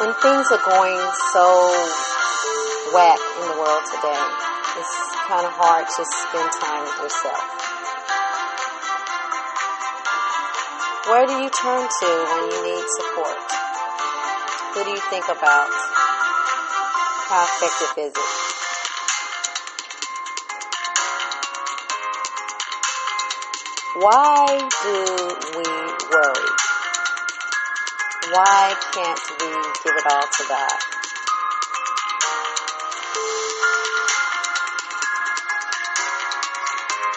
when things are going so whack in the world today, it's kind of hard to spend time with yourself. Where do you turn to when you need support? Who do you think about? How effective is it? Why do we worry? Why can't we give it all to God?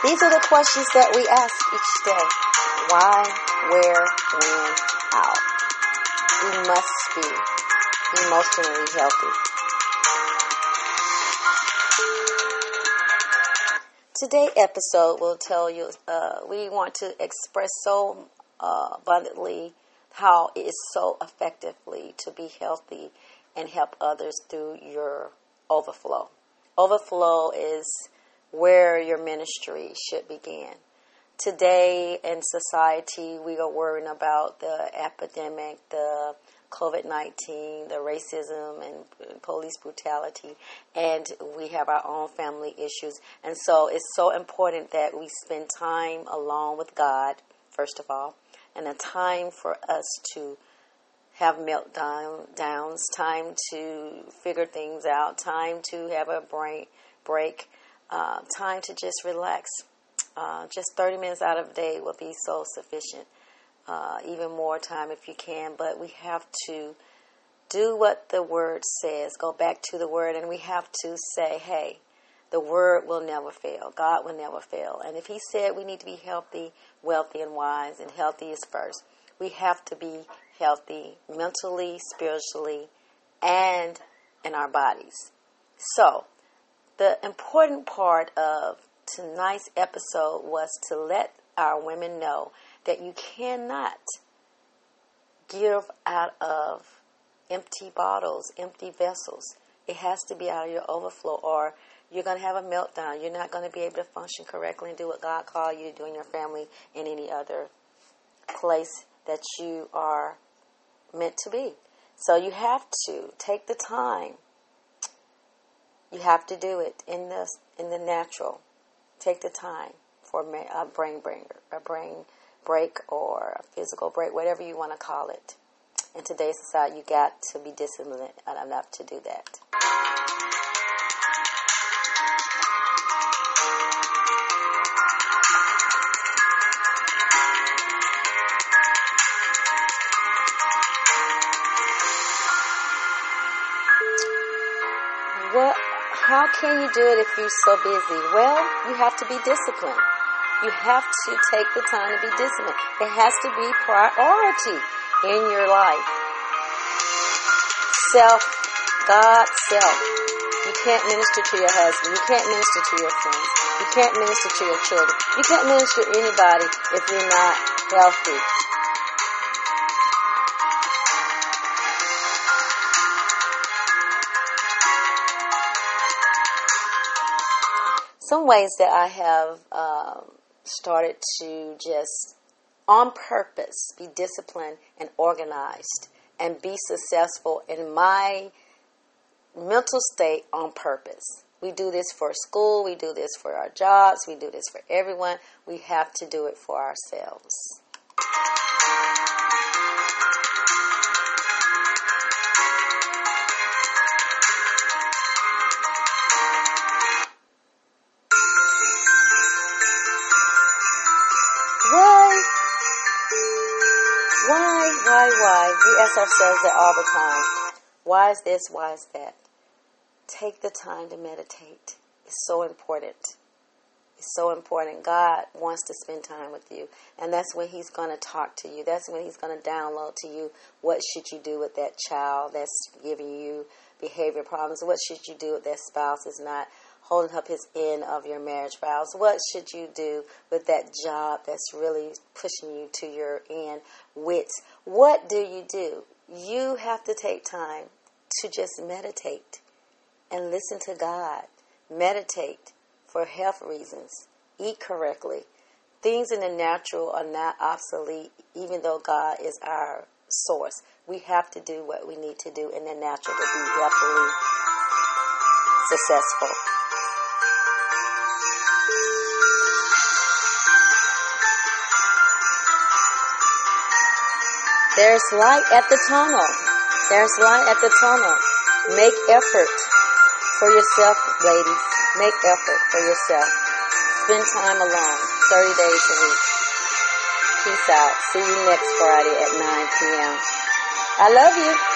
These are the questions that we ask each day. Why, where, when, how. We must be emotionally healthy. Today's episode will tell you uh, we want to express so uh, abundantly how it is so effectively to be healthy and help others through your overflow. Overflow is where your ministry should begin. Today in society, we are worrying about the epidemic, the COVID 19, the racism and police brutality, and we have our own family issues. And so it's so important that we spend time alone with God, first of all, and a time for us to have meltdown downs, time to figure things out, time to have a brain break, uh, time to just relax. Uh, just 30 minutes out of the day will be so sufficient. Uh, even more time if you can, but we have to do what the word says. Go back to the word, and we have to say, hey, the word will never fail. God will never fail. And if He said we need to be healthy, wealthy, and wise, and healthy is first, we have to be healthy mentally, spiritually, and in our bodies. So, the important part of tonight's episode was to let our women know that you cannot give out of empty bottles, empty vessels. It has to be out of your overflow, or you're going to have a meltdown. You're not going to be able to function correctly and do what God called you to do in your family in any other place that you are meant to be. So you have to take the time. You have to do it in the in the natural. Take the time for a brain bringer, a brain break or a physical break, whatever you want to call it. In today's society, you got to be disciplined enough to do that. What? How can you do it if you're so busy? Well, you have to be disciplined. You have to take the time to be disciplined. It has to be priority in your life. Self, God, self. You can't minister to your husband. You can't minister to your friends. You can't minister to your children. You can't minister to anybody if you're not healthy. Some ways that I have um, started to just on purpose be disciplined and organized and be successful in my mental state on purpose. We do this for school, we do this for our jobs, we do this for everyone. We have to do it for ourselves. Why, why? We ask ourselves that all the time. Why is this? Why is that? Take the time to meditate. It's so important. It's so important. God wants to spend time with you. And that's when He's going to talk to you. That's when He's going to download to you what should you do with that child that's giving you behavior problems. What should you do with that spouse is not holding up his end of your marriage vows. What should you do with that job that's really pushing you to your end wits? What do you do? You have to take time to just meditate and listen to God. Meditate for health reasons. Eat correctly. Things in the natural are not obsolete, even though God is our source. We have to do what we need to do in the natural to be healthily successful. There's light at the tunnel. There's light at the tunnel. Make effort for yourself, ladies. Make effort for yourself. Spend time alone, 30 days a week. Peace out. See you next Friday at 9 p.m. I love you.